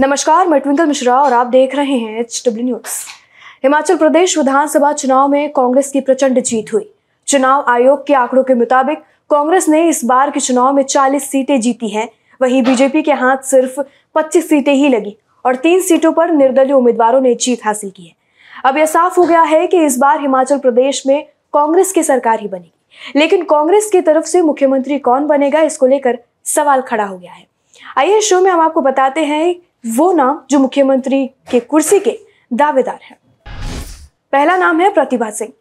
नमस्कार, मैं ट्विंकल मिश्रा और आप देख रहे हैं H W news Himachal Pradesh विधानसभा चुनाव में कांग्रेस की प्रचंड जीत हुई। चुनाव आयोग के आंकड़ों के मुताबिक कांग्रेस ने इस बार के चुनाव में 40 सीटें जीती हैं। वहीं बीजेपी के हाथ सिर्फ़ 25 सीटें ही लगी और तीन सीटों पर निर्दलीय उम्मीदवारों ने जीत हासिल की है। अब यह साफ़ हो गया है कि इस बार हिमाचल प्रदेश में कांग्रेस की सरकार ही बनेगी। लेकिन कांग्रेस की तरफ़ से मुख्यमंत्री कौन बनेगा, इसको लेकर सवाल खड़ा हो गया है। आइए शो में हम आपको बताते हैं वो नाम जो मुख्यमंत्री के कुर्सी के दावेदार हैं। पहला नाम है प्रतिभा सिंह।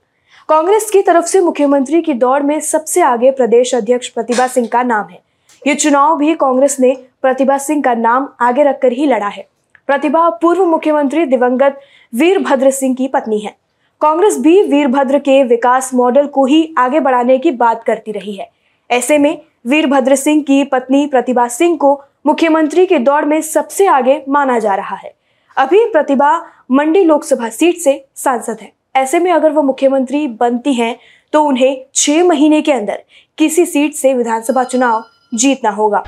कांग्रेस की तरफ़ से मुख्यमंत्री की दौड़ में सबसे आगे प्रदेश अध्यक्ष प्रतिभा सिंह का नाम है। ये चुनाव भी कांग्रेस ने प्रतिभा सिंह का नाम आगे रखकर ही लड़ा है। प्रतिभा पूर्व मुख्यमंत्री दिवंगत वीरभद्र सिंह की पत्नी है। कांग्रेस भी वीरभद्र के विकास मॉडल को ही आगे बढ़ाने की बात करती रही है। ऐसे में वीरभद्र सिंह की पत्नी प्रतिभा सिंह को मुख्यमंत्री की दौड़ में सबसे आगे माना जा रहा है। अभी प्रतिभा मंडी लोकसभा सीट से सांसद है। ऐसे में अगर वो मुख्यमंत्री बनती हैं तो उन्हें छह महीने के अंदर किसी सीट से विधानसभा चुनाव जीतना होगा।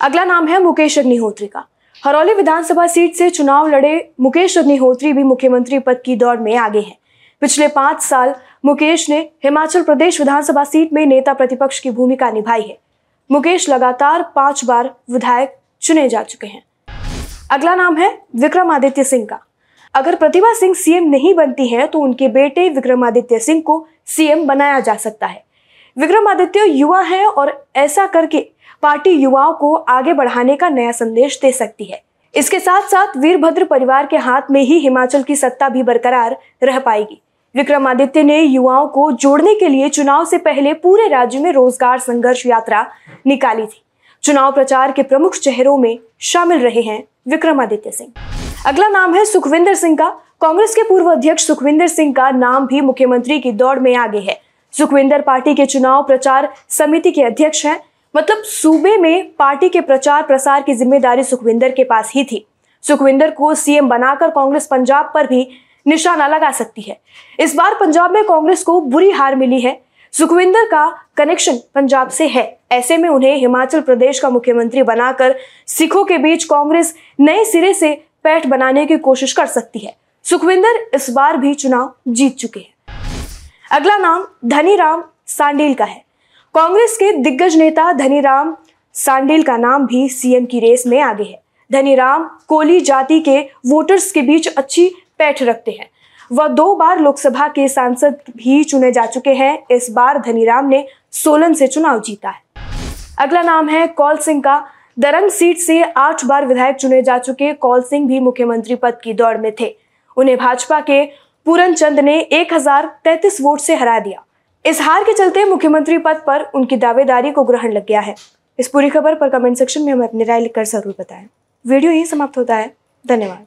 अगला नाम है मुकेश अग्निहोत्री का। हरौली विधानसभा सीट से चुनाव लड़े मुकेश अग्निहोत्री भी मुख्यमंत्री पद की दौड़ में आगे हैं। पिछले पाँच साल मुकेश ने हिमाचल प्रदेश विधानसभा सीट में नेता प्रतिपक्ष की भूमिका निभाई है। मुकेश लगातार पाँच बार विधायक चुने जा चुके हैं। अगला नाम है विक्रमादित्य सिंह का। अगर प्रतिभा सिंह सीएम नहीं बनती है तो उनके बेटे विक्रमादित्य सिंह को सीएम बनाया जा सकता है। विक्रमादित्य युवा है और ऐसा करके पार्टी युवाओं को आगे बढ़ाने का नया संदेश दे सकती है। इसके साथ साथ वीरभद्र परिवार के हाथ में ही हिमाचल की सत्ता भी बरकरार रह पाएगी। विक्रमादित्य ने युवाओं को जोड़ने के लिए चुनाव से पहले पूरे राज्य में रोज़गार संघर्ष यात्रा निकाली थी। चुनाव प्रचार के प्रमुख चेहरों में शामिल रहे हैं विक्रमादित्य सिंह। अगला नाम है सुखविंदर सिंह का। कांग्रेस के पूर्व अध्यक्ष सुखविंदर सिंह का नाम भी मुख्यमंत्री की दौड़ में आगे है। सुखविंदर पार्टी के चुनाव प्रचार समिति के अध्यक्ष हैं। मतलब सूबे में पार्टी के प्रचार प्रसार की ज़िम्मेदारी सुखविंदर के पास ही थी। सुखविंदर को सीएम बनाकर कांग्रेस पंजाब पर भी निशाना लगा सकती है। इस बार पंजाब में कांग्रेस को बुरी हार मिली है। सुखविंदर का कनेक्शन पंजाब से है। ऐसे में उन्हें हिमाचल प्रदेश का मुख्यमंत्री बनाकर सिखों के बीच कांग्रेस नए सिरे से पैठ बनाने की कोशिश कर सकती है। सुखविंदर इस बार भी चुनाव जीत चुके हैं। अगला नाम धनीराम सांडील का है। कांग्रेस के दिग्गज नेता धनीराम सांडील का नाम भी सीएम की रेस में आगे है। धनीराम कोली जाति के वोटर्स के बीच अच्छी पैठ रखते हैं। वह दो बार लोकसभा के सांसद भी चुने जा चुके हैं। इस बार धनीराम ने सोलन से चुनाव जीता है। अगला नाम है कौल सिंह का। दरंग सीट से आठ बार विधायक चुने जा चुके कौल सिंह भी मुख्यमंत्री पद की दौड़ में थे। उन्हें भाजपा के पूरन चंद ने एक वोट से हरा दिया। इस हार के चलते मुख्यमंत्री पद पर उनकी दावेदारी को ग्रहण लग गया है। इस पूरी खबर पर कमेंट सेक्शन में हमें अपनी राय लिखकर ज़रूर बताएँ। वीडियो यही समाप्त होता है। धन्यवाद।